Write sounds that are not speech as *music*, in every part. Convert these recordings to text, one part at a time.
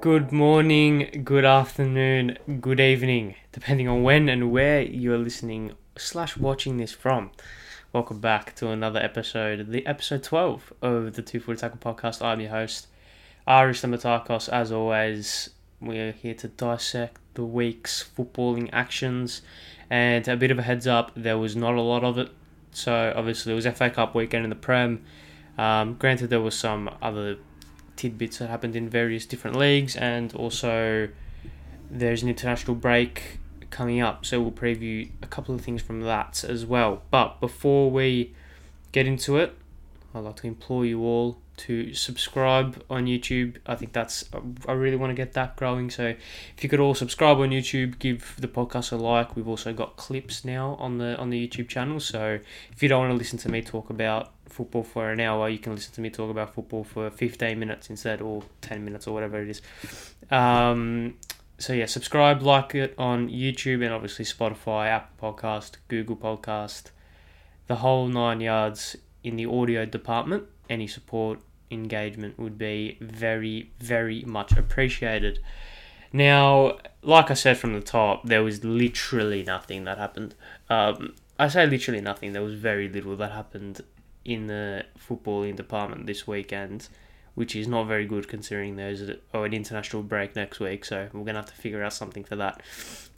Good morning, good afternoon, good evening, depending on when and where you're listening slash watching this from. Welcome back to another episode, the episode 12 of the Two Footed Tackle podcast. I'm your host, Aris Thematakos. As always, we're here to dissect the week's footballing actions. And a bit of a heads up, there was not a lot of it. So obviously, it was FA Cup weekend in the Prem. Um, granted, there was some other tidbits that happened in various different leagues, and also there's an international break coming up, so we'll preview a couple of things from that as well. But before we get into it, I'd like to implore you all to subscribe on YouTube. I think that's I really want to get that growing. So if you could all subscribe on YouTube, give the podcast a like. We've also got clips now on the on the YouTube channel. So if you don't want to listen to me talk about football for an hour, you can listen to me talk about football for 15 minutes instead, or 10 minutes, or whatever it is. Um, so yeah, subscribe, like it on YouTube, and obviously Spotify, Apple Podcast, Google Podcast, the whole nine yards in the audio department. Any support, engagement would be very, very much appreciated. Now, like I said from the top, there was literally nothing that happened. Um, I say literally nothing. There was very little that happened in the footballing department this weekend, which is not very good considering there's a, oh, an international break next week. So we're gonna have to figure out something for that.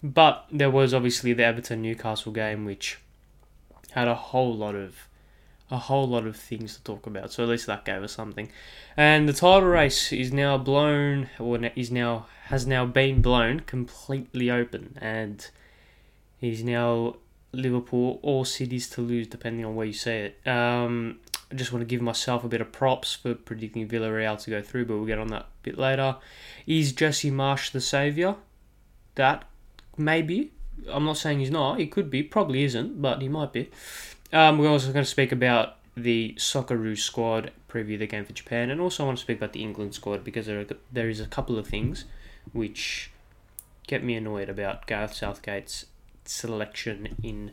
But there was obviously the Everton Newcastle game, which had a whole lot of a whole lot of things to talk about. So at least that gave us something. And the title race is now blown, or is now has now been blown completely open, and is now Liverpool or cities to lose, depending on where you say it. Um, I just want to give myself a bit of props for predicting Villarreal to go through, but we'll get on that a bit later. Is Jesse Marsch the saviour? That maybe. I'm not saying he's not. He could be. Probably isn't, but he might be. Um, we're also going to speak about the Socceroos squad, preview the game for Japan, and also I want to speak about the England squad because there are, there is a couple of things which get me annoyed about Gareth Southgate's selection in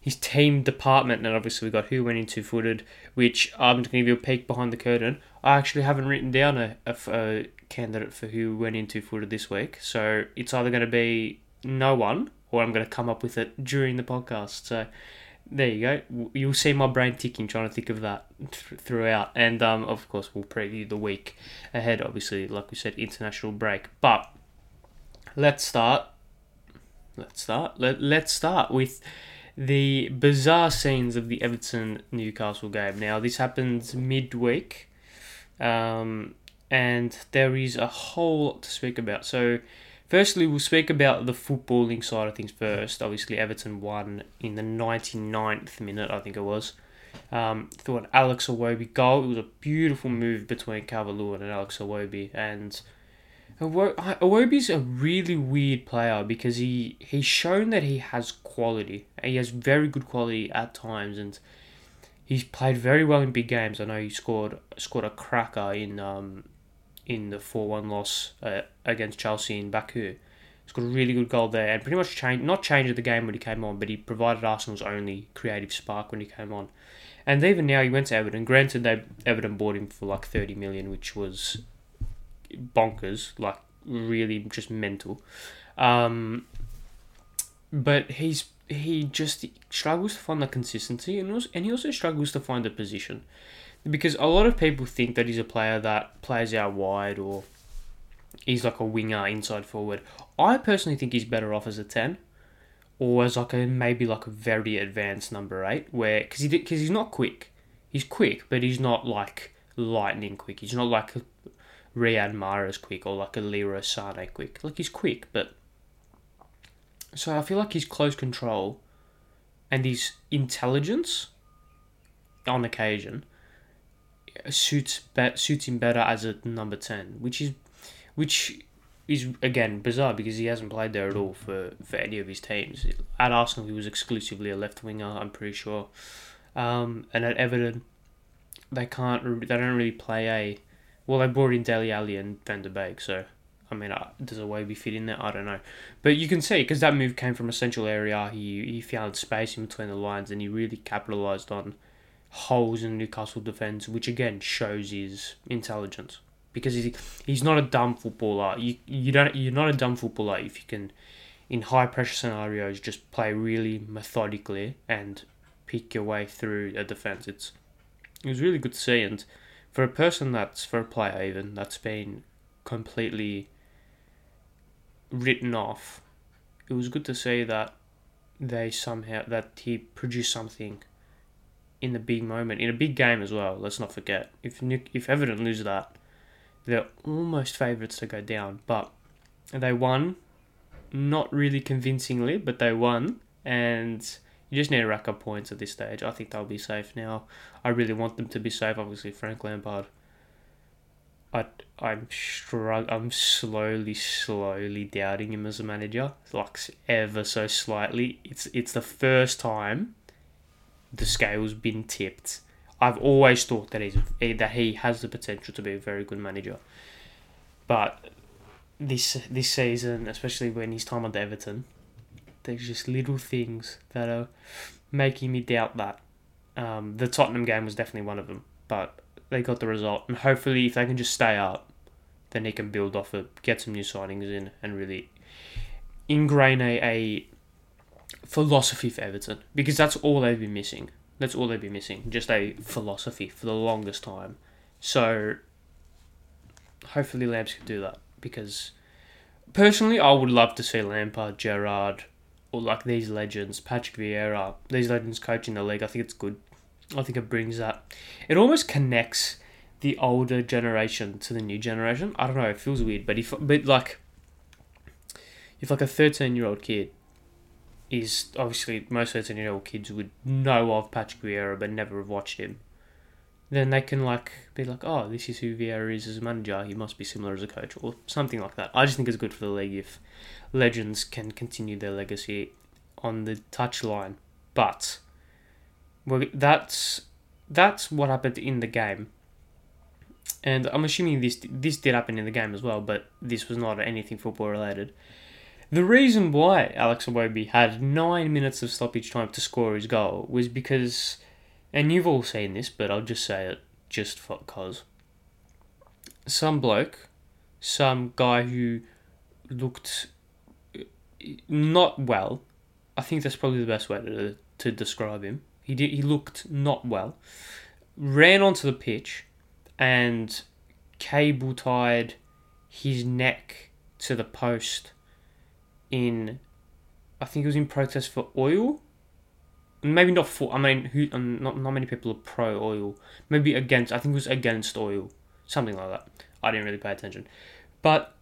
his team department. And obviously, we got who went into footed, which I'm going to give you a peek behind the curtain. I actually haven't written down a, a, a candidate for who went into footed this week. So it's either going to be no one or I'm going to come up with it during the podcast. So there you go. You'll see my brain ticking trying to think of that th- throughout. And um, of course, we'll preview the week ahead. Obviously, like we said, international break. But let's start let's start. Let, let's start with the bizarre scenes of the Everton Newcastle game. Now, this happens midweek, um, and there is a whole lot to speak about. So, firstly, we'll speak about the footballing side of things first. Obviously, Everton won in the 99th minute, I think it was. Um, through an Alex Iwobi goal. It was a beautiful move between Calvert-Lewin and Alex Iwobi, and Iwobi's a really weird player because he he's shown that he has quality. He has very good quality at times, and he's played very well in big games. I know he scored scored a cracker in um in the four one loss uh, against Chelsea in Baku. He's got a really good goal there, and pretty much changed not changed the game when he came on, but he provided Arsenal's only creative spark when he came on. And even now, he went to Everton. Granted, they Everton bought him for like thirty million, which was bonkers, like really just mental. Um, but he's he just struggles to find the consistency and also, and he also struggles to find the position because a lot of people think that he's a player that plays out wide or he's like a winger inside forward. I personally think he's better off as a 10 or as like a maybe like a very advanced number 8 where cuz he cuz he's not quick. He's quick, but he's not like lightning quick. He's not like Riyad Mahrez quick or like a Leroy Sané quick. Like he's quick, but so I feel like his close control and his intelligence on occasion suits be- suits him better as a number ten, which is which is again bizarre because he hasn't played there at all for, for any of his teams. At Arsenal, he was exclusively a left winger. I'm pretty sure, um, and at Everton, they can't they don't really play a well, they brought in Dele Alli and Van der Beek, so I mean, uh, does Iwobi fit in there? I don't know, but you can see because that move came from a central area. He he found space in between the lines, and he really capitalised on holes in Newcastle defence, which again shows his intelligence because he's he's not a dumb footballer. You you don't you're not a dumb footballer if you can, in high pressure scenarios, just play really methodically and pick your way through a defense. It's it was really good to see, and for a person that's for a player even that's been completely written off, it was good to see that they somehow that he produced something in the big moment in a big game as well. Let's not forget if Nick, if Everton lose that, they're almost favourites to go down, but they won, not really convincingly, but they won, and you just need to rack up points at this stage. I think they'll be safe now. I really want them to be safe. Obviously, Frank Lampard. I I'm strugg- I'm slowly, slowly doubting him as a manager, like ever so slightly. It's it's the first time the scale's been tipped. I've always thought that he's eh, that he has the potential to be a very good manager, but this this season, especially when he's time at Everton, there's just little things that are making me doubt that. Um, the Tottenham game was definitely one of them, but they got the result, and hopefully, if they can just stay up, then he can build off it, get some new signings in, and really ingrain a, a philosophy for Everton because that's all they've been missing. That's all they've been missing, just a philosophy for the longest time. So hopefully Lamps can do that because personally, I would love to see Lampard, Gerrard, or like these legends, Patrick Vieira, these legends coaching the league. I think it's good. I think it brings that. It almost connects the older generation to the new generation. I don't know. It feels weird, but if but like if like a thirteen year old kid is obviously most thirteen year old kids would know of Patrick Vieira but never have watched him. Then they can like be like, oh, this is who Vieira is as a manager. He must be similar as a coach, or something like that. I just think it's good for the league if legends can continue their legacy on the touchline. But well, that's that's what happened in the game. And I'm assuming this this did happen in the game as well, but this was not anything football related. The reason why Alex Iwobi had nine minutes of stoppage time to score his goal was because, and you've all seen this, but I'll just say it just for cause. Some bloke, some guy who looked uh, not well. I think that's probably the best way to to describe him. He did. He looked not well. Ran onto the pitch, and cable tied his neck to the post in, I think it was in protest for oil. Maybe not for. I mean, who? Um, not not many people are pro oil. Maybe against. I think it was against oil, something like that. I didn't really pay attention, but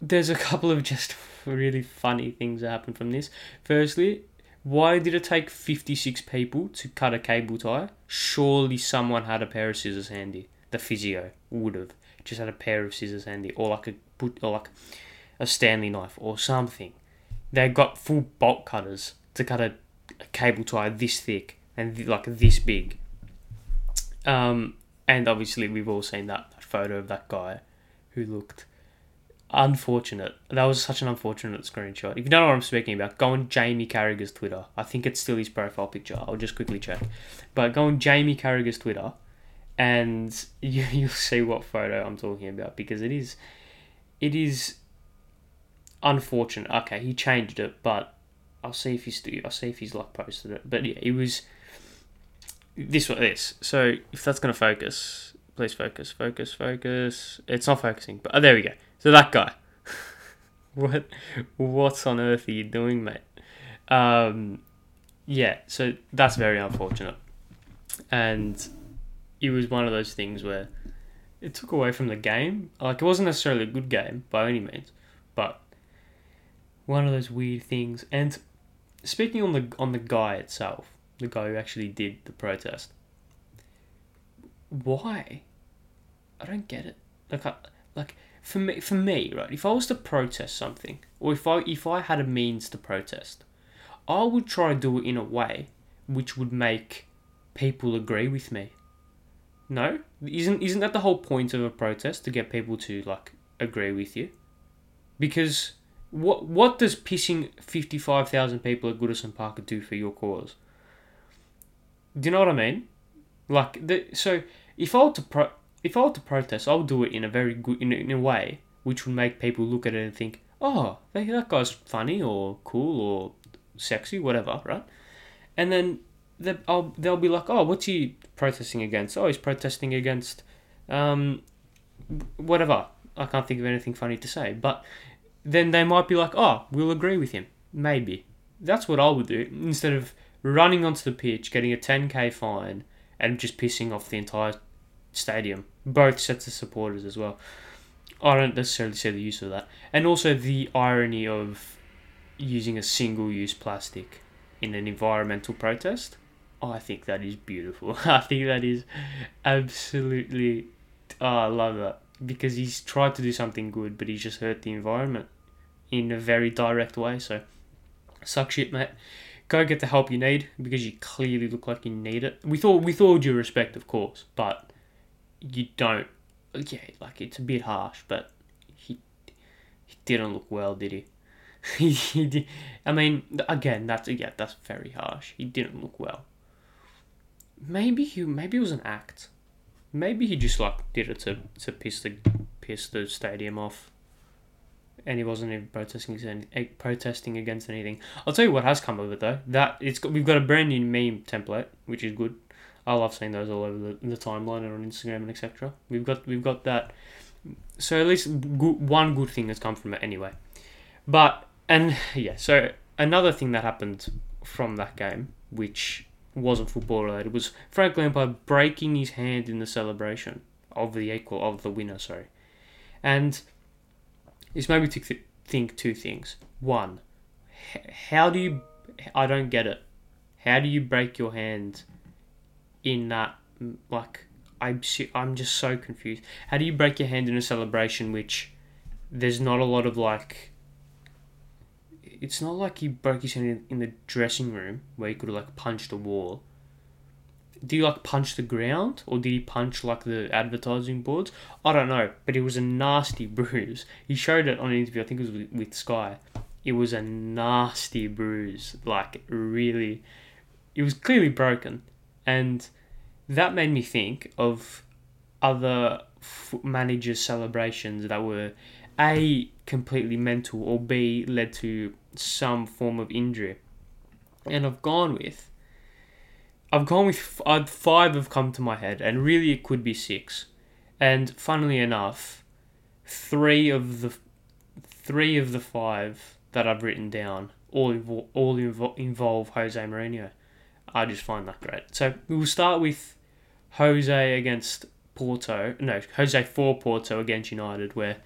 there's a couple of just *laughs* really funny things that happened from this. Firstly, why did it take 56 people to cut a cable tie? Surely someone had a pair of scissors handy. The physio would have just had a pair of scissors handy, or like a or like a Stanley knife or something. They got full bolt cutters to cut a, a cable tie this thick and th- like this big. Um, and obviously we've all seen that, that photo of that guy who looked unfortunate. That was such an unfortunate screenshot. If you don't know what I'm speaking about, go on Jamie Carragher's Twitter. I think it's still his profile picture. I'll just quickly check. But go on Jamie Carragher's Twitter, and *laughs* you you'll see what photo I'm talking about because it is, it is. Unfortunate. Okay, he changed it, but I'll see if he's. I'll see if he's like posted it. But yeah, it was. This was this. So if that's gonna focus, please focus, focus, focus. It's not focusing, but oh, there we go. So that guy. *laughs* what what's on earth are you doing, mate? Um, yeah, so that's very unfortunate. And it was one of those things where it took away from the game. Like it wasn't necessarily a good game by any means, but one of those weird things. And speaking on the on the guy itself, the guy who actually did the protest, why? I don't get it. Like, I, like for me, for me, right? If I was to protest something, or if I if I had a means to protest, I would try to do it in a way which would make people agree with me. No, isn't isn't that the whole point of a protest to get people to like agree with you? Because what what does pissing fifty five thousand people at Goodison Park do for your cause? Do you know what I mean? Like the so if I were to pro, if I were to protest, I would do it in a very good in in a way which would make people look at it and think, oh, that guy's funny or cool or sexy, whatever, right? And then they, I'll, they'll be like, oh, what's he protesting against? Oh, he's protesting against, um, whatever. I can't think of anything funny to say, but then they might be like, oh, we'll agree with him, maybe. That's what I would do instead of running onto the pitch, getting a 10k fine, and just pissing off the entire stadium, both sets of supporters as well. I don't necessarily see the use of that. And also the irony of using a single use plastic in an environmental protest. I think that is beautiful. *laughs* I think that is absolutely. Oh, I love that. Because he's tried to do something good, but he's just hurt the environment in a very direct way. So, suck shit, mate. Go get the help you need because you clearly look like you need it. With all, with all due respect, of course, but you don't yeah, like it's a bit harsh, but he he didn't look well, did he? *laughs* he, he did, I mean, again, that's yeah, that's very harsh. He didn't look well. Maybe he maybe it was an act. Maybe he just like did it to, to piss the piss the stadium off. And he wasn't even protesting eh, protesting against anything. I'll tell you what has come of it though. That it's got, we've got a brand new meme template, which is good. I love seeing those all over the, the timeline and on Instagram and etc. We've got we've got that. So at least good, one good thing has come from it anyway. But and yeah, so another thing that happened from that game, which wasn't football related, It was Frank Lampard breaking his hand in the celebration of the equal of the winner. Sorry, and this made me th- think two things. One, how do you? I don't get it. How do you break your hand in that like I'm I'm just so confused. How do you break your hand in a celebration which there's not a lot of like it's not like he broke his hand in, the dressing room where he could have like punched a wall. Did he like punch the ground or did he punch like the advertising boards? I don't know, but it was a nasty *laughs* bruise. He showed it on an interview, I think it was with, with Sky. It was a nasty bruise, like really. It was clearly broken and that made me think of other managers' celebrations that were a completely mental or b led to some form of injury, and I've gone with. I've gone with uh, five have come to my head, and really it could be six. And funnily enough, three of the three of the five that I've written down all invo- all invo- involve Jose Mourinho. I just find that great. So we'll start with Jose against Porto. No, Jose for Porto against United, where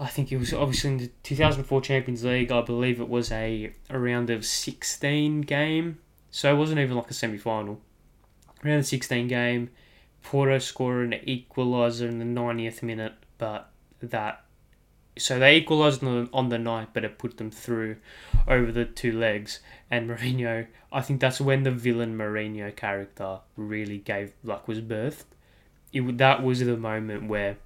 I think it was obviously in the 2004 Champions League. I believe it was a, a round of 16 game, so it wasn't even like a semi final. Round of 16 game, Porto scored an equaliser in the 90th minute, but that so they equalised on the, on the night, but it put them through over the two legs. And Mourinho, I think that's when the villain Mourinho character really gave like was birthed. It that was the moment where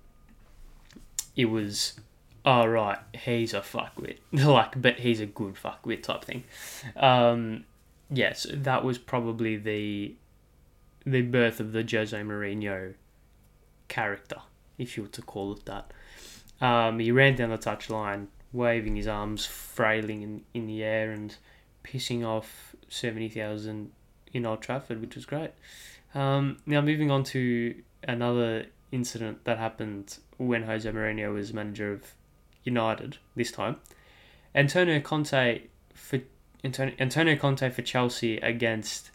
it was, oh right, he's a fuckwit, *laughs* like, but he's a good fuckwit type thing. Um, yes, that was probably the the birth of the Jose Mourinho character, if you were to call it that. Um, he ran down the touchline, waving his arms, frailing in, in the air, and pissing off 70,000 in Old Trafford, which was great. Um, now, moving on to another incident that happened when Jose Mourinho was manager of United this time. Antonio Conte for Antonio, Conte for Chelsea against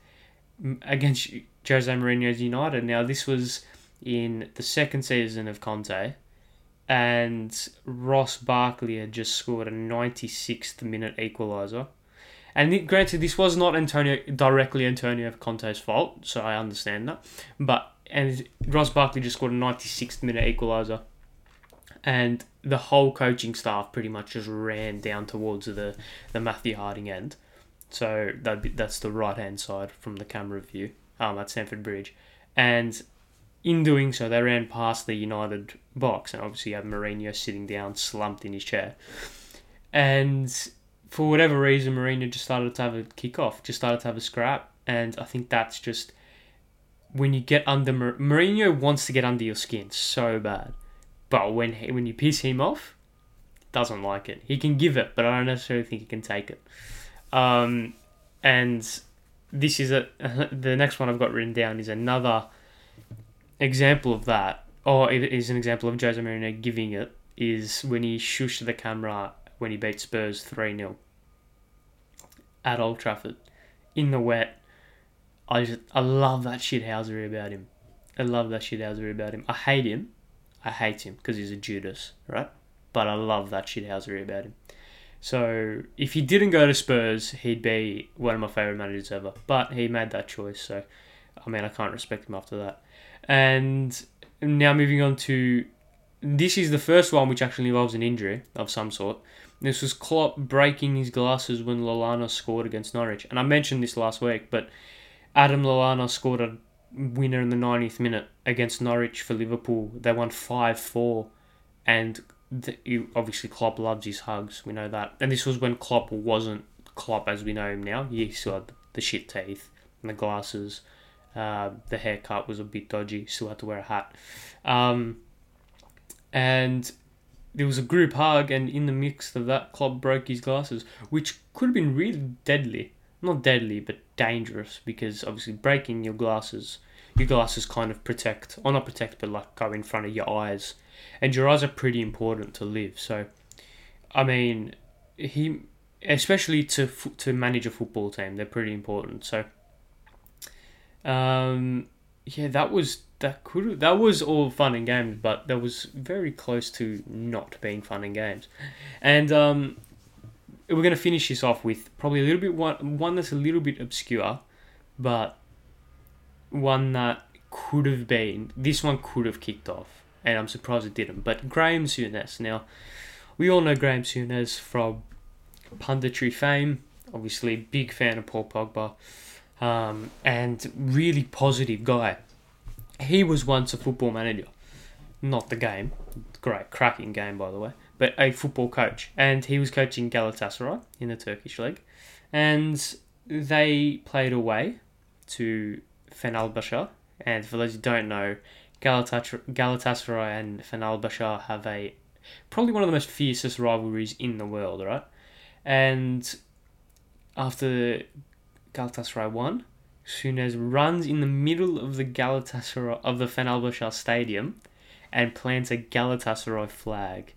against Jose Mourinho's United. Now, this was in the second season of Conte and Ross Barkley had just scored a 96th minute equaliser. And granted, this was not Antonio directly Antonio Conte's fault, so I understand that. But and Ross Barkley just scored a 96th minute equaliser, and the whole coaching staff pretty much just ran down towards the the Matthew Harding end. So that that's the right hand side from the camera view um, at Stamford Bridge, and in doing so, they ran past the United box, and obviously you have Mourinho sitting down, slumped in his chair. And for whatever reason, Mourinho just started to have a kick off, just started to have a scrap, and I think that's just when you get under Mourinho wants to get under your skin so bad, but when he, when you piss him off, doesn't like it. He can give it, but I don't necessarily think he can take it. Um, and this is a *laughs* the next one I've got written down is another example of that, or it is an example of Jose Mourinho giving it. Is when he shushed the camera when he beat Spurs three 0 at Old Trafford in the wet. I just I love that shithousery about him. I love that shithousery about him. I hate him. I hate him because he's a Judas, right? But I love that shithousery about him. So if he didn't go to Spurs, he'd be one of my favourite managers ever. But he made that choice, so I mean I can't respect him after that. And now moving on to this is the first one which actually involves an injury of some sort. This was Klopp breaking his glasses when Lallana scored against Norwich. And I mentioned this last week, but Adam Lallana scored a winner in the 90th minute against Norwich for Liverpool. They won 5 4. And the, obviously, Klopp loves his hugs. We know that. And this was when Klopp wasn't Klopp as we know him now. He still had the shit teeth and the glasses. Uh, the haircut was a bit dodgy. Still had to wear a hat. Um, and there was a group hug, and in the mix of that, Klopp broke his glasses, which could have been really deadly. Not deadly, but dangerous, because obviously breaking your glasses, your glasses kind of protect, or not protect, but like go in front of your eyes, and your eyes are pretty important to live. So, I mean, he, especially to to manage a football team, they're pretty important. So, um, yeah, that was that could that was all fun and games, but that was very close to not being fun and games. And um, we're going to finish this off with probably a little bit one one that's a little bit obscure, but one that could have been this one could have kicked off, and I'm surprised it didn't. But Graham Souness. Now, we all know Graham Souness from punditry fame. Obviously, big fan of Paul Pogba, um, and really positive guy he was once a football manager, not the game. Great, cracking game by the way, but a football coach, and he was coaching Galatasaray in the Turkish league, and they played away to Fenerbahce. And for those who don't know, Galatasaray and Fenerbahce have a probably one of the most fiercest rivalries in the world, right? And after Galatasaray won, Souness runs in the middle of the Galatasaray of the Fenerbahce stadium and plants a Galatasaray flag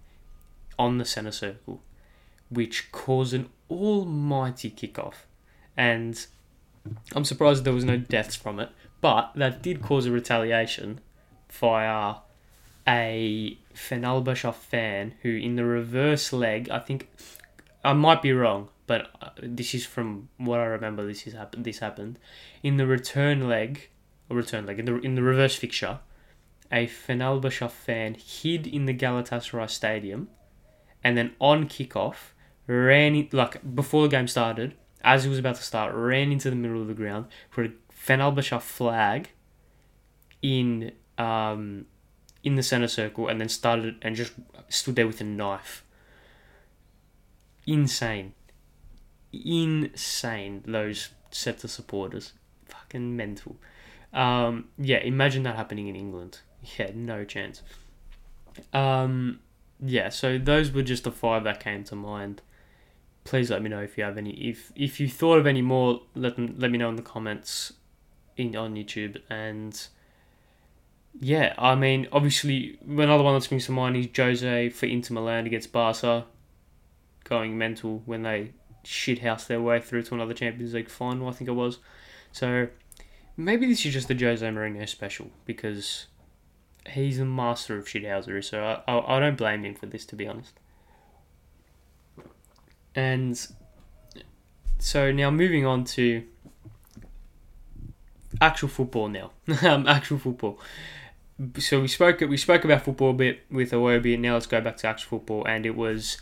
on the centre circle, which caused an almighty kickoff. And I'm surprised there was no deaths from it, but that did cause a retaliation via a Fenerbahce fan who, in the reverse leg, I think I might be wrong, but uh, this is from what I remember. This is happened. This happened in the return leg, or return leg in the in the reverse fixture. A Fenerbahce fan hid in the Galatasaray stadium, and then on kickoff ran in, like before the game started. As he was about to start, ran into the middle of the ground, put a Fenerbahce flag in um, in the center circle, and then started and just stood there with a knife. Insane insane. Those of supporters, fucking mental. Um, yeah, imagine that happening in England. *laughs* Yeah, no chance. Um, yeah, so those were just the five that came to mind. Please let me know if you have any. If if you thought of any more, let them let me know in the comments in on YouTube. And yeah, I mean, obviously, another one that springs to mind is Jose for Inter Milan against Barca, going mental when they shithouse their way through to another Champions League final, I think it was. So maybe this is just the Jose Mourinho special because he's a master of shithousery. So I, I, I don't blame him for this, to be honest. And so now moving on to actual football now. *laughs* um, actual football. So we spoke we spoke about football a bit with Iwobi, and now let's go back to actual football. And it was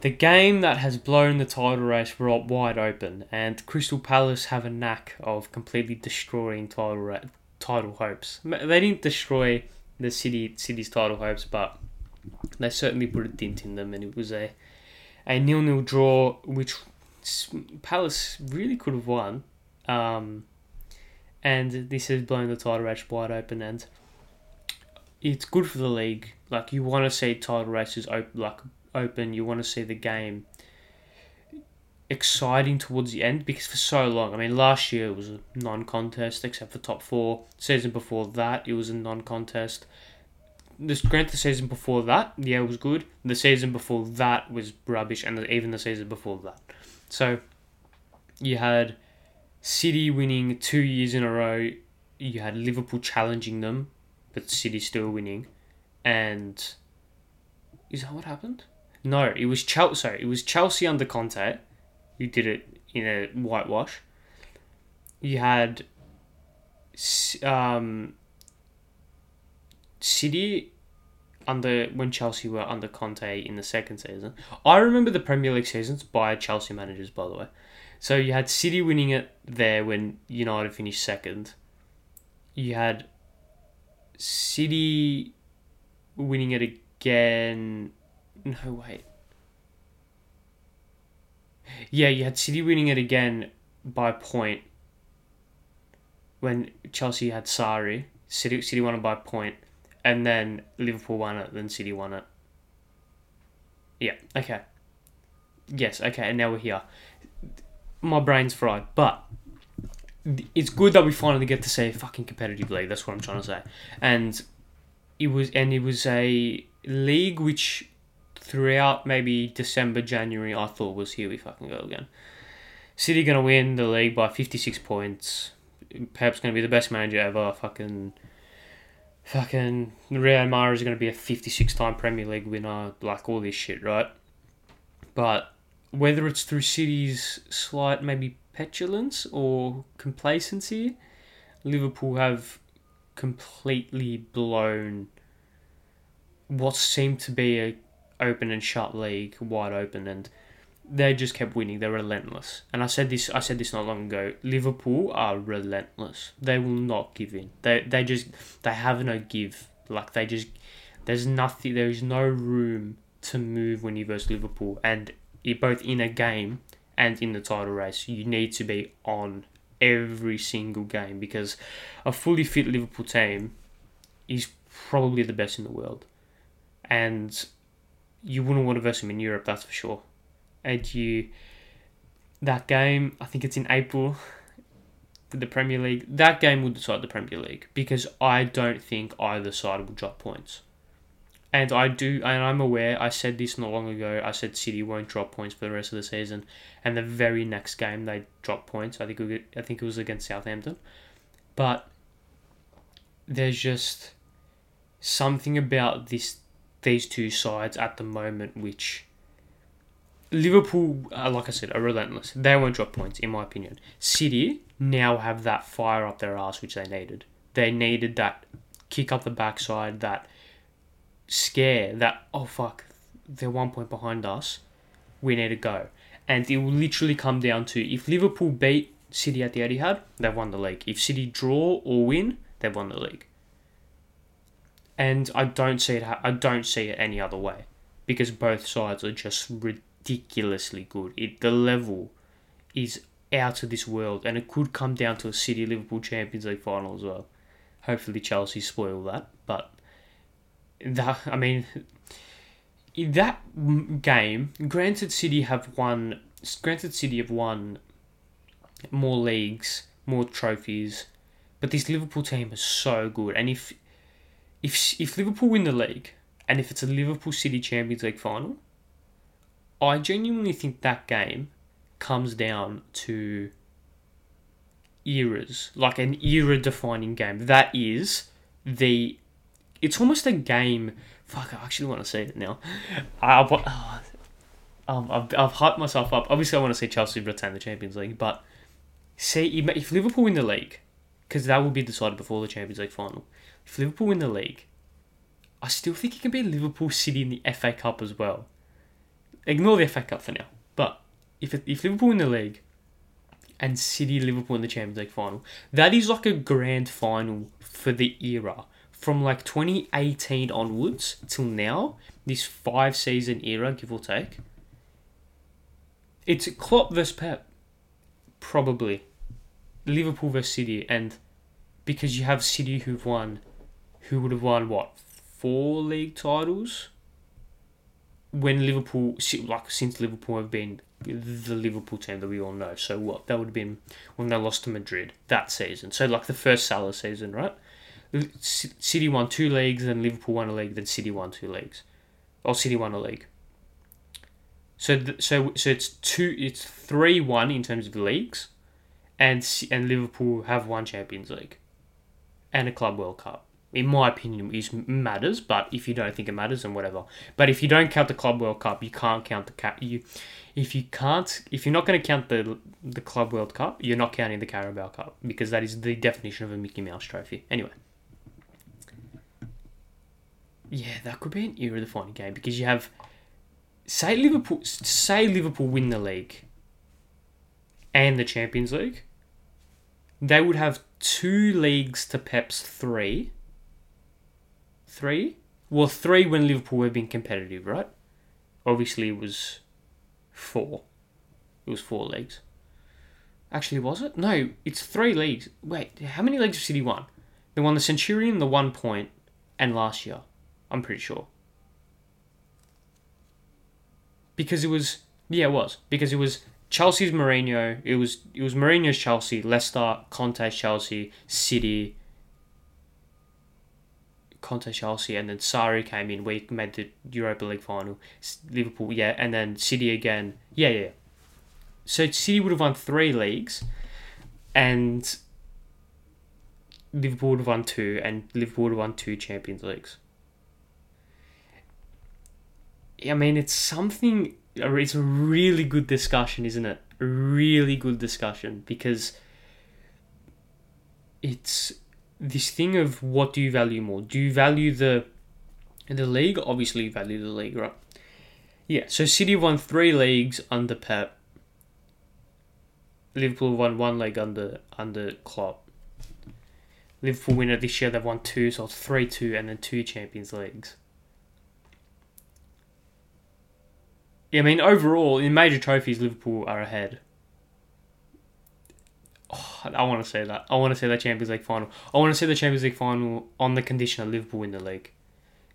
the game that has blown the title race wide open, and Crystal Palace have a knack of completely destroying title title hopes. They didn't destroy the city city's title hopes, but they certainly put a dent in them, and it was a a nil nil draw, which Palace really could have won. Um, and this has blown the title race wide open, and it's good for the league. Like you want to see title races like open. You want to see the game exciting towards the end because for so long, I mean, last year it was a non-contest except for top four. Season before that, it was a non-contest. This grant the season before that, yeah, it was good. The season before that was rubbish, and even the season before that. So, you had City winning two years in a row. You had Liverpool challenging them, but City still winning. And is that what happened? No, it was Chelsea. Sorry, it was Chelsea under Conte you did it in a whitewash. You had um, City under when Chelsea were under Conte in the second season. I remember the Premier League seasons by Chelsea managers, by the way. So you had City winning it there when United finished second. You had City winning it again. No, wait. Yeah, you had City winning it again by point when Chelsea had Sarri. City City won it by point, and then Liverpool won it. Then City won it. Yeah. Okay. Yes. Okay. And now we're here. My brain's fried, but it's good that we finally get to a fucking competitive league. That's what I'm trying to say. And it was, and it was a league which throughout maybe December, January, I thought was here we fucking go again. City gonna win the league by fifty six points. Pep's gonna be the best manager ever. Fucking, fucking Riyad Mahrez is gonna be a fifty six time Premier League winner. Like all this shit, right? But whether it's through City's slight maybe petulance or complacency, Liverpool have completely blown what seemed to be a open and shut league, wide open, and they just kept winning. They're relentless. And I said this. I said this not long ago. Liverpool are relentless. They will not give in. They they just they have no give. Like they just there's nothing. There is no room to move when you verse Liverpool, and both in a game and in the title race, you need to be on every single game because a fully fit Liverpool team is probably the best in the world. And you wouldn't want to verse him in Europe, that's for sure. And you, that game, I think it's in April the Premier League. That game will decide the Premier League because I don't think either side will drop points. And I do, and I'm aware. I said this not long ago. I said City won't drop points for the rest of the season, and the very next game they dropped points. I think I think it was against Southampton, but there's just something about this these two sides at the moment, which Liverpool, uh, like I said, are relentless. They won't drop points, in my opinion. City now have that fire up their ass, which they needed. They needed that kick up the backside, that scare, that, oh fuck, they're one point behind us. We need to go. And it will literally come down to if Liverpool beat City at the Etihad, they've won the league. If City draw or win, they've won the league and I don't see it. I don't see it any other way because both sides are just ridiculously good. It the level is out of this world, and it could come down to a City Liverpool Champions League final as well. Hopefully, Chelsea spoil that, but that I mean, that game, granted, City have won. Granted, City have won more leagues, more trophies, but this Liverpool team is so good, and if if if Liverpool win the league and if it's a Liverpool City Champions League final, I genuinely think that game comes down to eras, like an era defining game. That is the it's almost a game. Fuck, I actually want to see it now. I, oh, um, I've, I've hyped myself up. Obviously, I want to see Chelsea retain the Champions League, but see if Liverpool win the league, because that will be decided before the Champions League final. If Liverpool win the league, I still think it can be Liverpool City in the FA Cup as well. Ignore the FA Cup for now. But if if Liverpool win the league and City Liverpool in the Champions League final, that is like a grand final for the era. From like 2018 onwards till now, this five season era, give or take. It's Klopp versus Pep. Probably. Liverpool versus City and because you have City who've won, who would have won what four league titles. When Liverpool, like since Liverpool have been the Liverpool team that we all know, so what that would have been when they lost to Madrid that season. So like the first Salah season, right? City won two leagues, then Liverpool won a league, then City won two leagues, or City won a league. So th- so so it's two, it's three one in terms of leagues, and and Liverpool have one Champions League, and a Club World Cup. In my opinion, is matters, but if you don't think it matters, then whatever. But if you don't count the Club World Cup, you can't count the cap. You, if you can't, if you're not going to count the the Club World Cup, you're not counting the Carabao Cup because that is the definition of a Mickey Mouse trophy. Anyway. Yeah, that could be an era defining game because you have say Liverpool say Liverpool win the league and the Champions League. They would have two leagues to Pep's three. Three? Well, three when Liverpool have been competitive, right? Obviously, it was four. It was four leagues. Actually, was it? No, it's three leagues. Wait, how many leagues have City won? They won the Centurion, the one point, and last year. I'm pretty sure. Because it was yeah, it was. Because it was Chelsea's Mourinho, it was it was Mourinho's Chelsea, Leicester, Conte's Chelsea, City, Conte Chelsea, and then Sarri came in. We made the Europa League final. Liverpool, yeah, and then City again. Yeah, yeah. So City would have won three leagues, and Liverpool would have won two, and Liverpool would have won two Champions Leagues. I mean, it's something. It's a really good discussion, isn't it? A really good discussion because it's this thing of what do you value more? Do you value the the league? Obviously, you value the league, right? Yeah. So City won three leagues under Pep. Liverpool won one league under under Klopp. Liverpool winner this year. They've won two, so it's three two, and then two Champions Leagues. Yeah, I mean, overall, in major trophies, Liverpool are ahead. I want to say that. I want to say that Champions League final. I want to say the Champions League final on the condition of Liverpool win the league,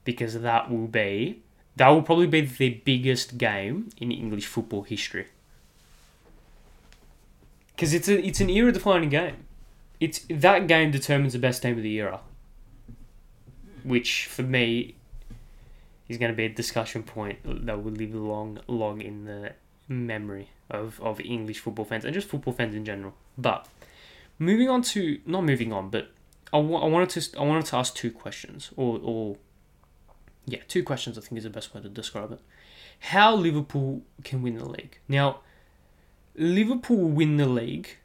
because that will be that will probably be the biggest game in English football history. Because it's a it's an era defining game. It's that game determines the best team of the era. Which for me is going to be a discussion point that will live long, long in the memory of, of English football fans and just football fans in general. But moving on to not moving on, but I, wanted to I wanted to ask two questions or or yeah, two questions. I think is the best way to describe it. How Liverpool can win the league now. Liverpool will win the league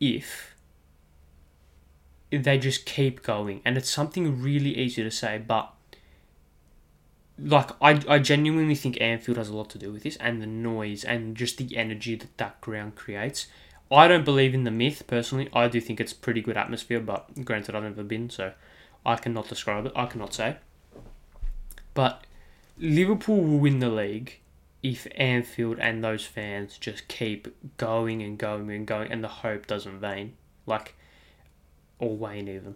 if they just keep going, and it's something really easy to say, but like I, I genuinely think Anfield has a lot to do with this and the noise and just the energy that that ground creates. I don't believe in the myth personally. I do think it's pretty good atmosphere, but granted I've never been, so I cannot describe it. I cannot say. But Liverpool will win the league if Anfield and those fans just keep going and going and going and the hope doesn't wane. Like or wane even.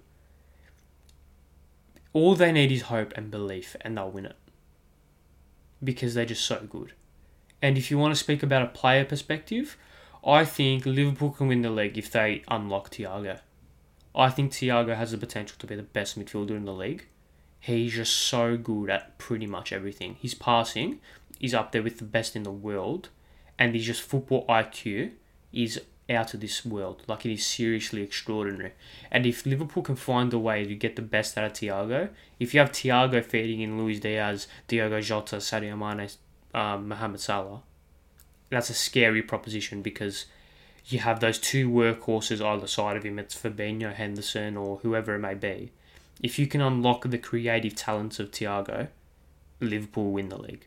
All they need is hope and belief and they'll win it because they're just so good. And if you want to speak about a player perspective, I think Liverpool can win the league if they unlock Thiago. I think Thiago has the potential to be the best midfielder in the league. He's just so good at pretty much everything. His passing is up there with the best in the world, and his just football IQ is out of this world. Like it is seriously extraordinary. And if Liverpool can find a way to get the best out of Thiago, if you have Thiago feeding in Luis Diaz, Diogo Jota, Sadio Mane, um, Mohamed Salah, that's a scary proposition because you have those two workhorses either side of him. It's Fabinho, Henderson, or whoever it may be. If you can unlock the creative talents of Thiago, Liverpool win the league.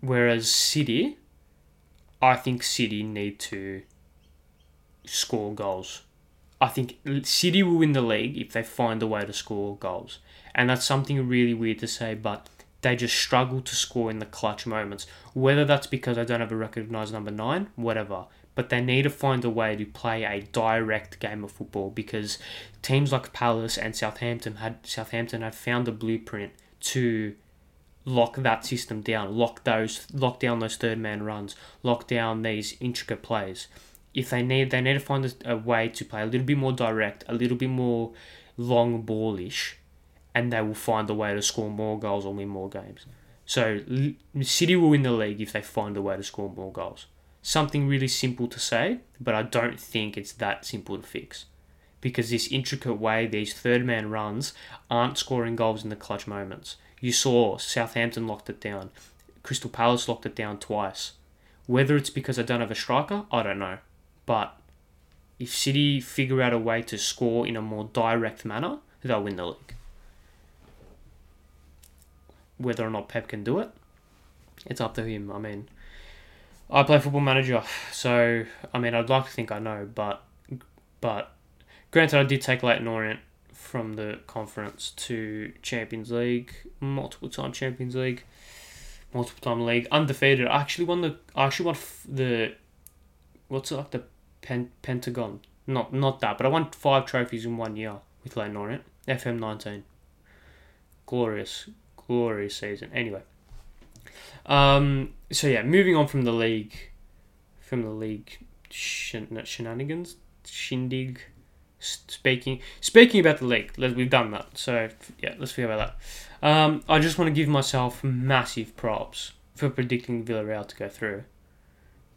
Whereas City, I think City need to score goals. I think City will win the league if they find a way to score goals. And that's something really weird to say, but they just struggle to score in the clutch moments. Whether that's because they don't have a recognised number nine, whatever. but they need to find a way to play a direct game of football because teams like Palace and Southampton had Southampton had found a blueprint to lock that system down, lock those lock down those third man runs, lock down these intricate plays. If they need they need to find a way to play a little bit more direct, a little bit more long ballish, and they will find a way to score more goals or win more games. So City will win the league if they find a way to score more goals. Something really simple to say, but I don't think it's that simple to fix. Because this intricate way these third man runs aren't scoring goals in the clutch moments. You saw Southampton locked it down. Crystal Palace locked it down twice. Whether it's because I don't have a striker, I don't know. But if City figure out a way to score in a more direct manner, they'll win the league. Whether or not Pep can do it, it's up to him. I mean, I play Football Manager, so I mean, I'd like to think I know, but but granted, I did take Leyton Orient from the conference to Champions League, multiple time Champions League, multiple time league, undefeated. I actually won the. I actually won the. What's it like the pen, Pentagon? Not not that, but I won five trophies in one year with Leyton Orient. FM nineteen. Glorious, glorious season. Anyway. Um. So yeah, moving on from the league, from the league shen- shenanigans, shindig speaking speaking about the league, let's we've done that. So yeah, let's forget about that. Um, I just want to give myself massive props for predicting Villarreal to go through.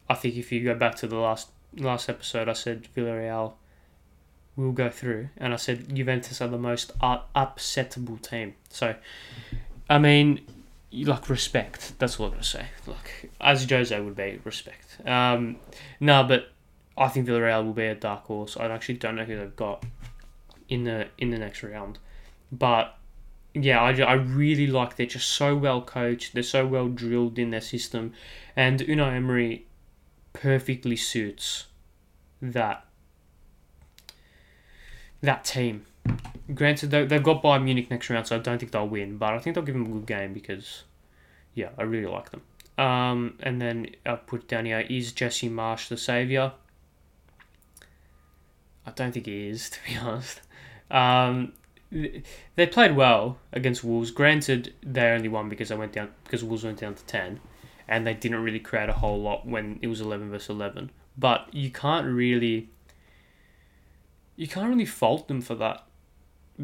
I think if you go back to the last last episode, I said Villarreal will go through, and I said Juventus are the most upsettable team. So, I mean, like respect. That's what I'm gonna say. Like as Jose would be, respect. Um, no, but I think Villarreal will be a dark horse. I actually don't know who they've got in the in the next round, but yeah, I, I really like they're just so well coached. They're so well drilled in their system, and Unai Emery perfectly suits that that team. Granted, they've got Bayern Munich next round, so I don't think they'll win, but I think they'll give them a good game because, yeah, I really like them. Um, and then I put down here is Jesse Marsch the saviour? I don't think he is, *laughs* to be honest. Um, they played well against Wolves. Granted, they only won because they went down because Wolves went down to ten, and they didn't really create a whole lot when it was eleven versus eleven. But you can't really, you can't really fault them for that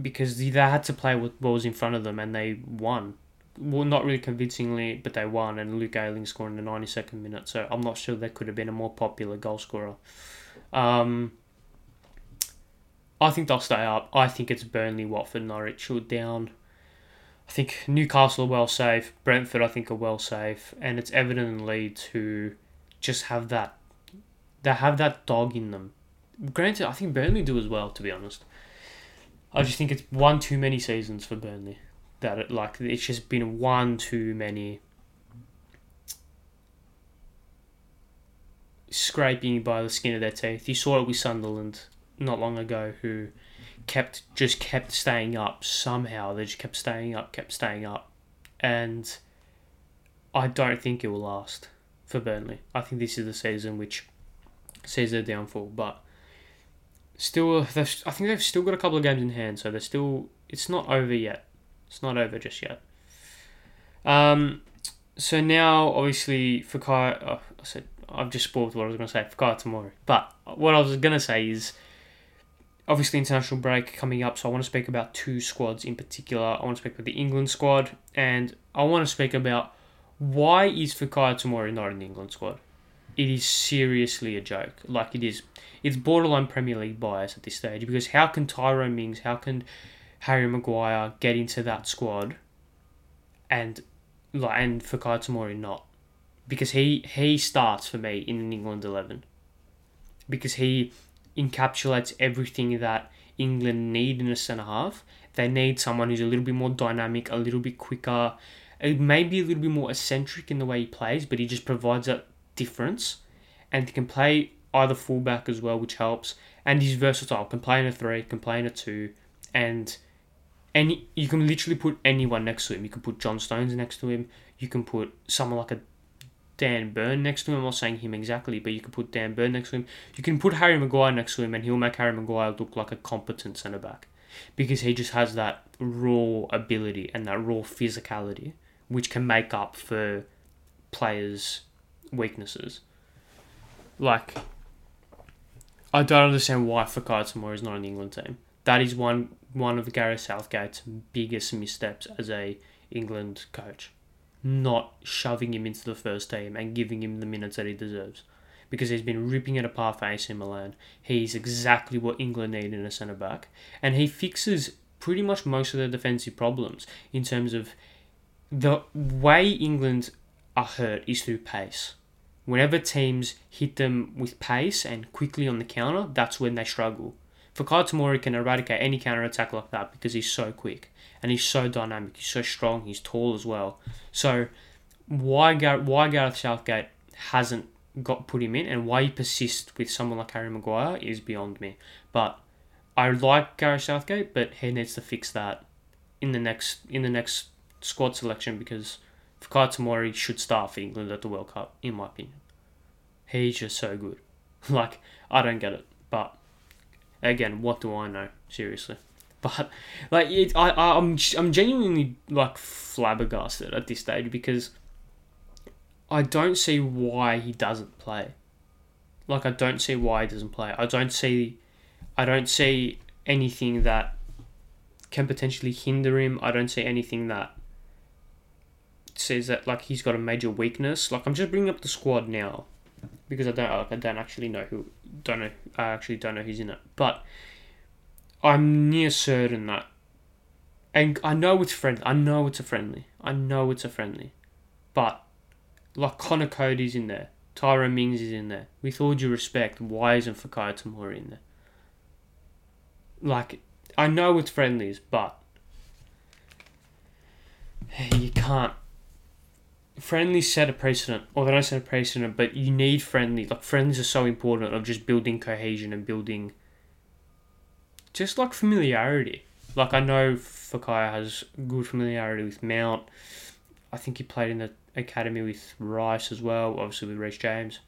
because they had to play with was in front of them, and they won. Well, not really convincingly, but they won, and Luke Ayling scored in the ninety second minute. So I'm not sure they could have been a more popular goal scorer. Um, I think they'll stay up. I think it's Burnley, Watford, Norwich are down. I think Newcastle are well safe. Brentford, I think, are well safe, and it's Everton and Leeds who just have that. They have that dog in them. Granted, I think Burnley do as well. To be honest, I just think it's one too many seasons for Burnley. That it, like it's just been one too many scraping by the skin of their teeth. You saw it with Sunderland not long ago who kept just kept staying up somehow. They just kept staying up, kept staying up, and I don't think it will last for Burnley. I think this is the season which sees their downfall, but still, I think they've still got a couple of games in hand, so they're still. It's not over yet. It's not over just yet. Um, so now, obviously, for Kai, oh, I said I've just spoiled what I was going to say for Kai tomorrow. But what I was going to say is obviously international break coming up, so I want to speak about two squads in particular. I want to speak about the England squad, and I want to speak about why is Fikayo Tomori not in the England squad. It is seriously a joke. Like it is, it's borderline Premier League bias at this stage because how can Tyrone Mings, how can Harry Maguire get into that squad, and like and Fikayo Tomori not? Because he he starts for me in an England eleven. Because he encapsulates everything that England need in a centre half. They need someone who's a little bit more dynamic, a little bit quicker, uh, maybe a little bit more eccentric in the way he plays, but he just provides that difference. And he can play either fullback as well, which helps. And he's versatile. Can play in a three, can play in a two, and any you can literally put anyone next to him. You can put John Stones next to him. You can put someone like a Dan Burn next to him. I'm not saying him exactly, but you can put Dan Burn next to him. You can put Harry Maguire next to him, and he'll make Harry Maguire look like a competent centre back because he just has that raw ability and that raw physicality, which can make up for players' weaknesses. Like, I don't understand why Fikayo Tomori is not on the England team. That is one one of Gareth Southgate's biggest missteps as a England coach, not shoving him into the first team and giving him the minutes that he deserves, because he's been ripping it apart for AC Milan. He's exactly what England need in a centre back, and he fixes pretty much most of their defensive problems in terms of the way England are hurt is through pace. Whenever teams hit them with pace and quickly on the counter, that's when they struggle. Fikayo Tomori can eradicate any counter attack like that because he's so quick and he's so dynamic. He's so strong. He's tall as well. So why Gar- why Gareth Southgate hasn't got put him in and why he persists with someone like Harry Maguire is beyond me. But I like Gareth Southgate, but he needs to fix that in the next in the next squad selection because Fikayo Tomori should start for England at the World Cup, in my opinion. He's just so good. *laughs* like, I don't get it. But, again, what do I know? Seriously. *laughs* But, like, it, I, I'm, I'm genuinely, like, flabbergasted at this stage because I don't see why he doesn't play. Like, I don't see why he doesn't play. I don't see, I don't see anything that can potentially hinder him. I don't see anything that says that like he's got a major weakness. Like I'm just bringing up the squad now because I don't like, I don't actually know who don't know I actually don't know who's in it, but I'm near certain that, and I know it's friendly. I know it's a friendly. I know it's a friendly, but like Conor Coady's in there, Tyrone Mings is in there. With all due respect, why isn't Fikayo Tomori in there? Like I know it's friendlies, but *sighs* you can't friendlies set a precedent, or they don't set a precedent, but you need friendly. Like friendlies are so important of just building cohesion and building just like familiarity. Like I know Fikayo has good familiarity with Mount. I think he played in the academy with Rice as well, obviously with Reece James.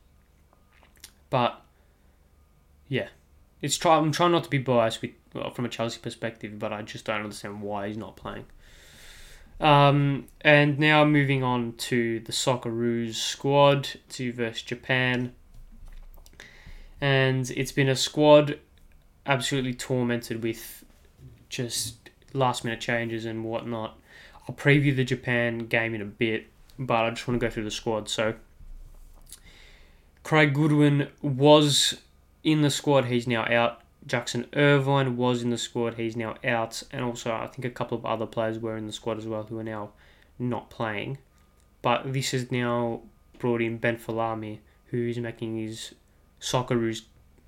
But yeah, it's try. I'm trying not to be biased with well, from a Chelsea perspective, but I just don't understand why he's not playing. Um, and now moving on to the Socceroos squad to versus Japan. And it's been a squad absolutely tormented with just last minute changes and whatnot. I'll preview the Japan game in a bit, but I just want to go through the squad. So, Craig Goodwin was in the squad, he's now out. Jackson Irvine was in the squad, he's now out, and also I think a couple of other players were in the squad as well who are now not playing. But this has now brought in Ben Folami, who is making his Socceroos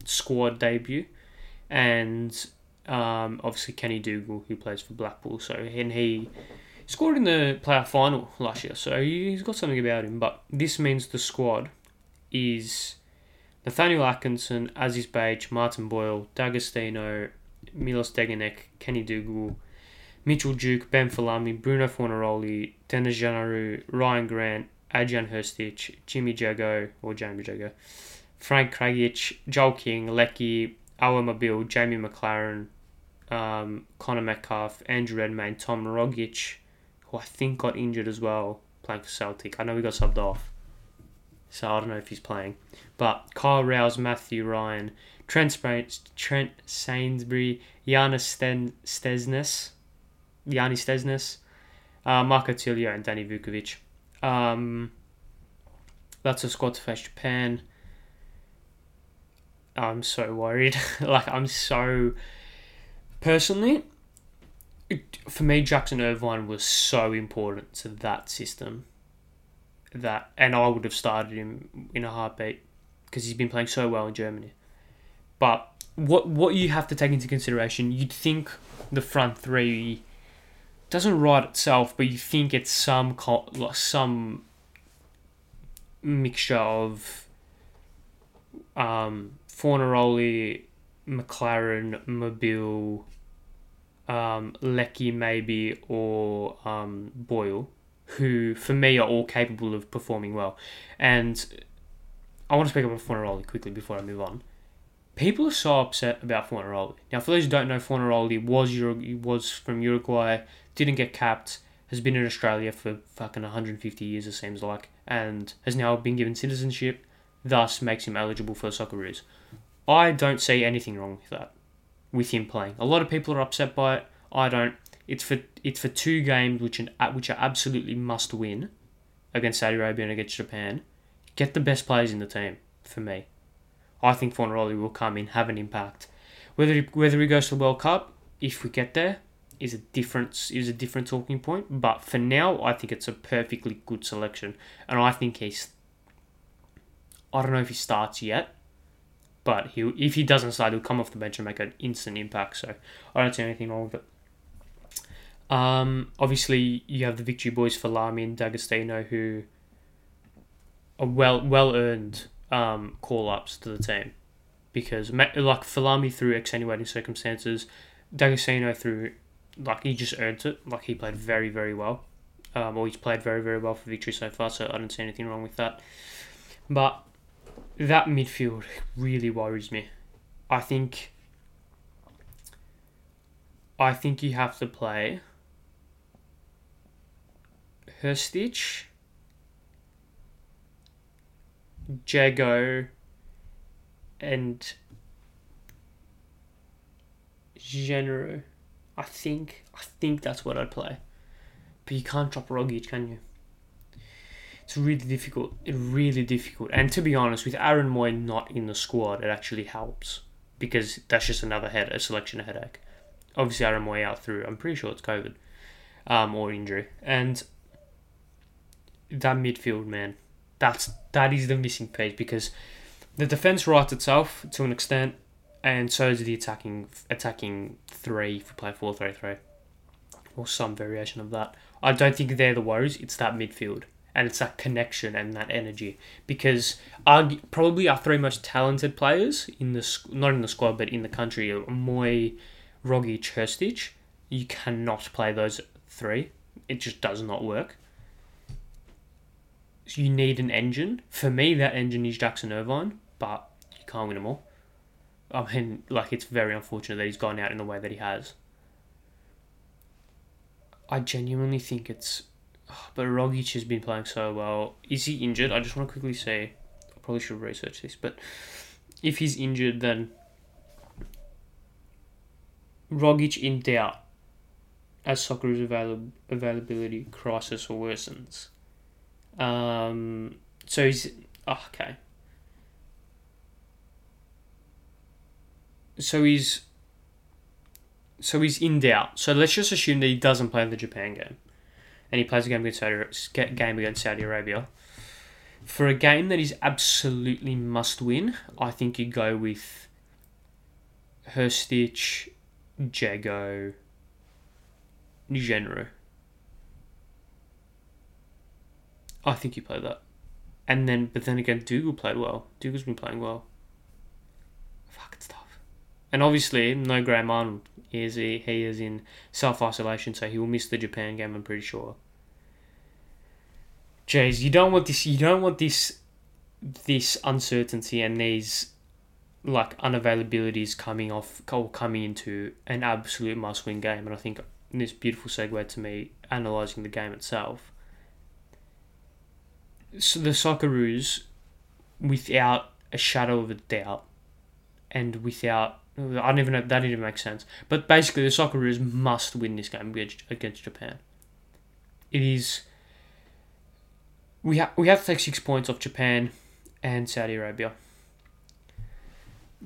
squad debut, and um, obviously Kenny Dougall, who plays for Blackpool. So and he scored in the playoff final last year, so he's got something about him. But this means the squad is Nathaniel Atkinson, Aziz Behich, Martin Boyle, D'Agostino, Milos Degenek, Kenny Dougall, Mitchell Duke, Ben Folami, Bruno Fornaroli, Denis Genreau, Ryan Grant, Adrian Hrustić, Jimmy Jeggo, or Jamie Jeggo, Frank Karačić, Joel King, Leckie, Awer Mabil, Jamie Maclaren, um, Connor Metcalfe, Andrew Redmayne, Tom Rogic, who I think got injured as well, playing for Celtic. I know he got subbed off so I don't know if he's playing. But Kyle Rowles, Matthew Ryan, Trent, Trent Sainsbury, Giannis Sten- Stensness, Yanni Stensness, uh, Marco Tilio, and Danny Vukovic. Um, that's a squad to face Japan. I'm so worried. *laughs* like, I'm so. Personally, it, for me, Jackson Irvine was so important to that system that, and I would have started him in a heartbeat because he's been playing so well in Germany. But what what you have to take into consideration, you'd think the front three doesn't write itself, but you think it's some some mixture of um, Fornaroli, Maclaren, Mabil, um, Leckie maybe, or um, Boyle who, for me, are all capable of performing well. And I want to speak about Fornaroli quickly before I move on. People are so upset about Fornaroli. Now, for those who don't know, Fornaroli was Euro- was from Uruguay, didn't get capped, has been in Australia for fucking 150 years, it seems like, and has now been given citizenship, thus makes him eligible for the Socceroos. I don't see anything wrong with that, with him playing. A lot of people are upset by it. I don't. It's for it's for two games which an, which are absolutely must win against Saudi Arabia and against Japan. Get the best players in the team for me. I think Fornaroli will come in, have an impact. Whether he, whether he goes to the World Cup, if we get there, is a different is a different talking point. But for now, I think it's a perfectly good selection, and I think he's. I don't know if he starts yet, but he if he doesn't start, he'll come off the bench and make an instant impact. So I don't see anything wrong with it. Um, obviously, you have the victory boys Folami and D'Agostino who are well well earned um, call ups to the team because like Folami through extenuating circumstances, D'Agostino through like he just earned it. Like he played very very well, um, or he's played very very well for victory so far. So I don't see anything wrong with that. But that midfield really worries me. I think. I think you have to play Hrustić, Jeggo, and Genreau. I think I think that's what I'd play. But you can't drop Rogic, can you? It's really difficult. It's really difficult. And to be honest, with Aaron Mooy not in the squad, it actually helps because that's just another head, a selection headache. Obviously, Aaron Mooy out through. I'm pretty sure it's COVID um, or injury, and that midfield man, that's that is the missing piece because the defense writes itself to an extent, and so is the attacking attacking three if we play four three three, or some variation of that. I don't think they're the worries. It's that midfield and it's that connection and that energy because our, probably our three most talented players in the not in the squad but in the country are Mooy, Rogic, Hrustić. You cannot play those three. It just does not work you need an engine. For me, that engine is Jackson Irvine, but you can't win them all. I mean, like, it's very unfortunate that he's gone out in the way that he has. I genuinely think it's. *sighs* But Rogic has been playing so well. Is he injured? I just want to quickly say. I probably should research this, but if he's injured, then. Rogic in doubt as soccer's avail- availability crisis or worsens. Um, so he's oh, okay. So he's so he's in doubt. So let's just assume that he doesn't play the Japan game, and he plays a game against Saudi game against Saudi Arabia. For a game that is absolutely must win, I think you go with Hrustić, Jeggo, Genreau. Oh, I think he played that. And then, but then again, Dougall played well. Dougall's been playing well. Fuck, it's tough. And obviously, no Graham Arnold. He is, he, he is in self isolation, so he will miss the Japan game. I'm pretty sure. Jays, you don't want this. You don't want this. This uncertainty and these like unavailabilities coming off or coming into an absolute must-win game. And I think this beautiful segue to me analysing the game itself the Socceroos, without a shadow of a doubt, and without I don't even know that didn't make sense. But basically, the Socceroos must win this game against, against Japan. It is. We have we have to take six points off Japan and Saudi Arabia.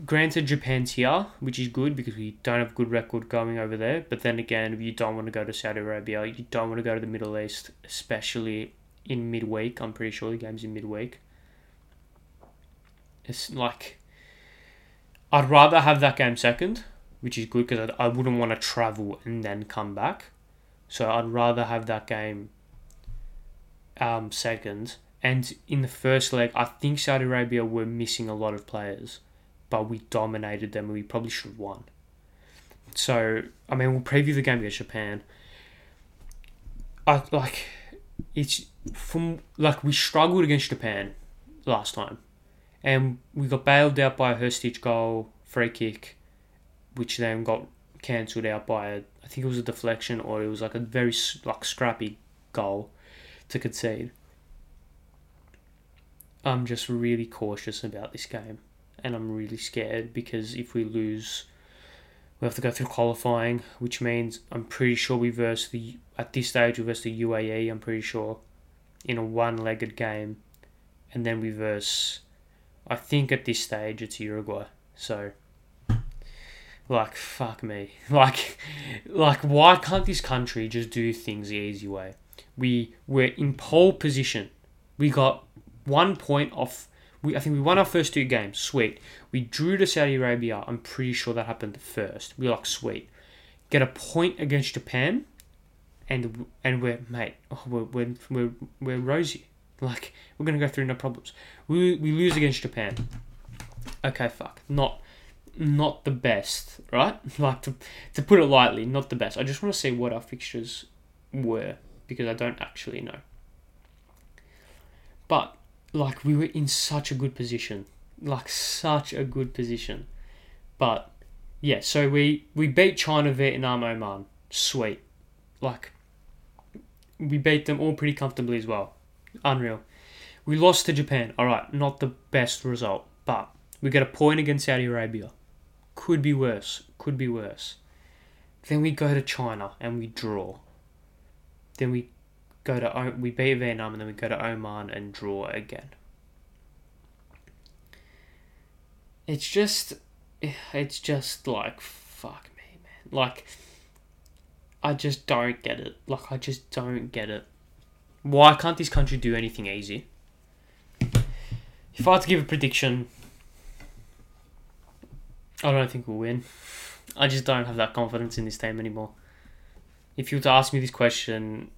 Granted, Japan's here, which is good because we don't have a good record going over there. But then again, you don't want to go to Saudi Arabia. You don't want to go to the Middle East, especially in midweek. I'm pretty sure the game's in midweek. It's like I'd rather have that game second, which is good because I, I wouldn't want to travel and then come back. So I'd rather have that game um, second. And in the first leg, I think Saudi Arabia were missing a lot of players, but we dominated them and we probably should have won. So, I mean, we'll preview the game against Japan. I like it's from like we struggled against Japan last time, and we got bailed out by a Hrustić goal, free kick, which then got cancelled out by a, I think it was a deflection or it was like a very like scrappy goal to concede. I'm just really cautious about this game, and I'm really scared because if we lose, we have to go through qualifying, which means I'm pretty sure we verse the at this stage we verse the UAE. I'm pretty sure in a one-legged game, and then we verse. I think at this stage it's Uruguay. So, like fuck me, *laughs* like, like why can't this country just do things the easy way? We were in pole position. We got one point off. We, I think we won our first two games. Sweet. We drew to Saudi Arabia. I'm pretty sure that happened first. We like sweet. Get a point against Japan, and and we're mate. Oh, we're, we're we're we're rosy. *laughs* Like we're gonna go through no problems. We we lose against Japan. Okay, fuck. Not not the best, right? *laughs* Like to to put it lightly, not the best. I just want to see what our fixtures were because I don't actually know. But like we were in such a good position, like such a good position. But yeah, so we we beat China, Vietnam, Oman. Sweet, like we beat them all pretty comfortably as well. Unreal. We lost to Japan. All right, not the best result, but we get a point against Saudi Arabia. Could be worse. Could be worse. Then we go to China and we draw. Then we go to we beat Vietnam and then we go to Oman and draw again. It's just, it's just like fuck me, man. Like, I just don't get it. Like, I just don't get it. Why can't this country do anything easy? If I had to give a prediction, I don't think we'll win. I just don't have that confidence in this team anymore. If you were to ask me this question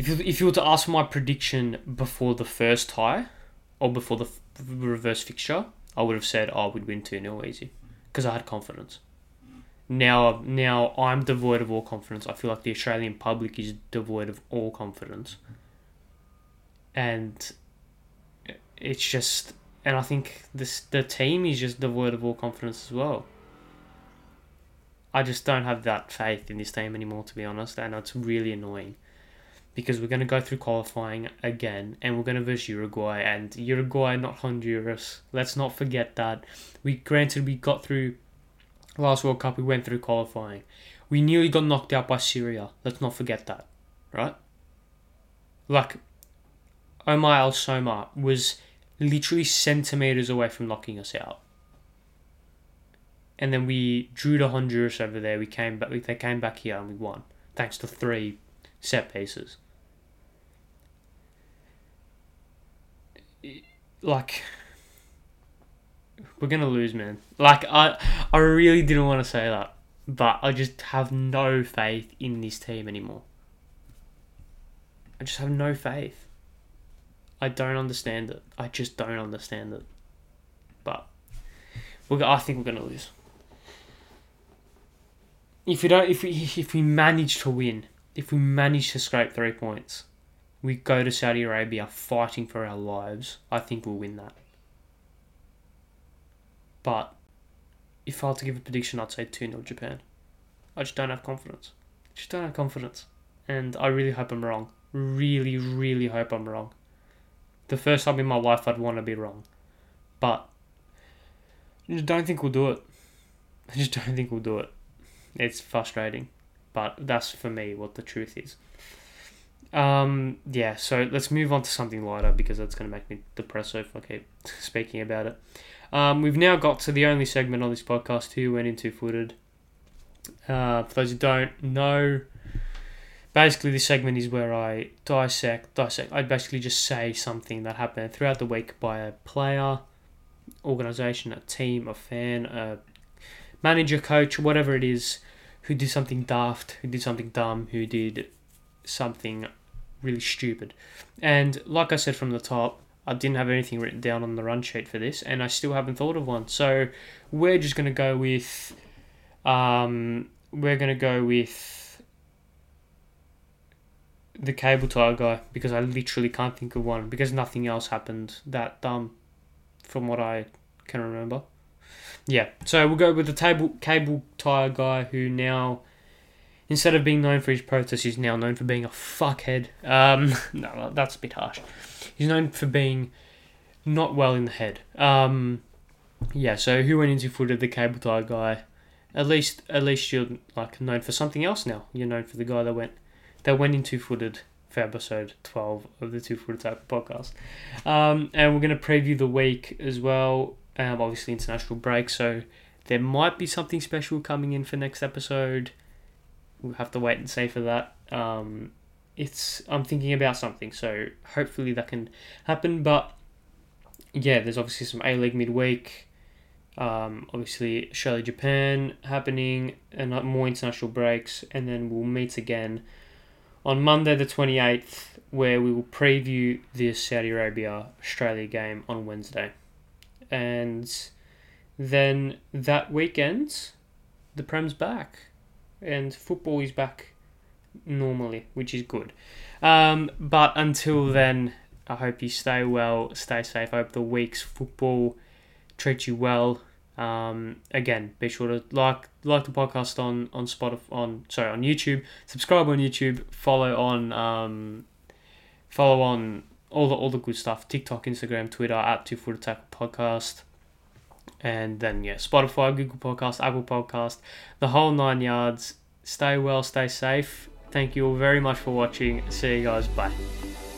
if you, if you were to ask for my prediction before the first tie or before the f- reverse fixture, I would have said, "Oh, we'd win two 0 easy," because I had confidence. Now, now I'm devoid of all confidence. I feel like the Australian public is devoid of all confidence, and it's just, and I think this the team is just devoid of all confidence as well. I just don't have that faith in this team anymore, to be honest, and it's really annoying because we're going to go through qualifying again and we're going to verse Uruguay and Uruguay not Honduras. Let's not forget that. We granted we got through last World Cup we went through qualifying. We nearly got knocked out by Syria. Let's not forget that. Right? Like Omar Al Soma was literally centimeters away from knocking us out. And then we drew to Honduras over there. We came back. They came back here and we won, thanks to three set pieces. Like we're gonna lose, man. Like I, I really didn't want to say that, but I just have no faith in this team anymore. I just have no faith. I don't understand it. I just don't understand it. But we're, I think we're gonna lose. If we don't, if we if we manage to win, if we manage to scrape three points, we go to Saudi Arabia fighting for our lives, I think we'll win that. But if I had to give a prediction, I'd say 2 0 Japan. I just don't have confidence. I just don't have confidence. And I really hope I'm wrong. Really, really hope I'm wrong. The first time in my life I'd want to be wrong. But I just don't think we'll do it. I just don't think we'll do it. It's frustrating. But that's for me what the truth is. Um, yeah, so let's move on to something lighter because that's going to make me depressed if I keep *laughs* speaking about it. Um, we've now got to the only segment on this podcast who went into footed. Uh, for those who don't know, basically this segment is where I dissect, dissect. I basically just say something that happened throughout the week by a player, organization, a team, a fan, a manager, coach, whatever it is, who did something daft, who did something dumb, who did something really stupid. And like I said from the top, I didn't have anything written down on the run sheet for this, and I still haven't thought of one. So we're just gonna go with, um, we're gonna go with the cable tie guy because I literally can't think of one because nothing else happened that dumb from what I can remember. Yeah, so we'll go with the table cable tire guy who now, instead of being known for his protest, he's now known for being a fuckhead. Um, *laughs* no, that's a bit harsh. He's known for being not well in the head. Um, yeah, so who went into footed the cable tie guy? At least, at least you're like known for something else now. You're known for the guy that went that went into footed for episode 12 of the Two Footed Type podcast. Um, and we're to preview the week as well. Um, obviously, international break, so there might be something special coming in for next episode. We'll have to wait and see for that. Um, it's I'm thinking about something, so hopefully that can happen. But yeah, there's obviously some A League midweek. Um, obviously, Australia Japan happening, and more international breaks, and then we'll meet again on Monday the 28th, where we will preview the Saudi Arabia Australia game on Wednesday. And then that weekend, the Prem's back, and football is back normally, which is good. Um, but until then, I hope you stay well, stay safe. I hope the week's football treats you well. Um, again, be sure to like like the podcast on on Spotify on sorry on YouTube, subscribe on YouTube, follow on um, follow on all the all the good stuff. TikTok, Instagram, Twitter at Two Foot Attack Podcast, and then yeah, Spotify, Google Podcast, Apple Podcast, the whole nine yards. Stay well, stay safe. Thank you all very much for watching. See you guys. Bye.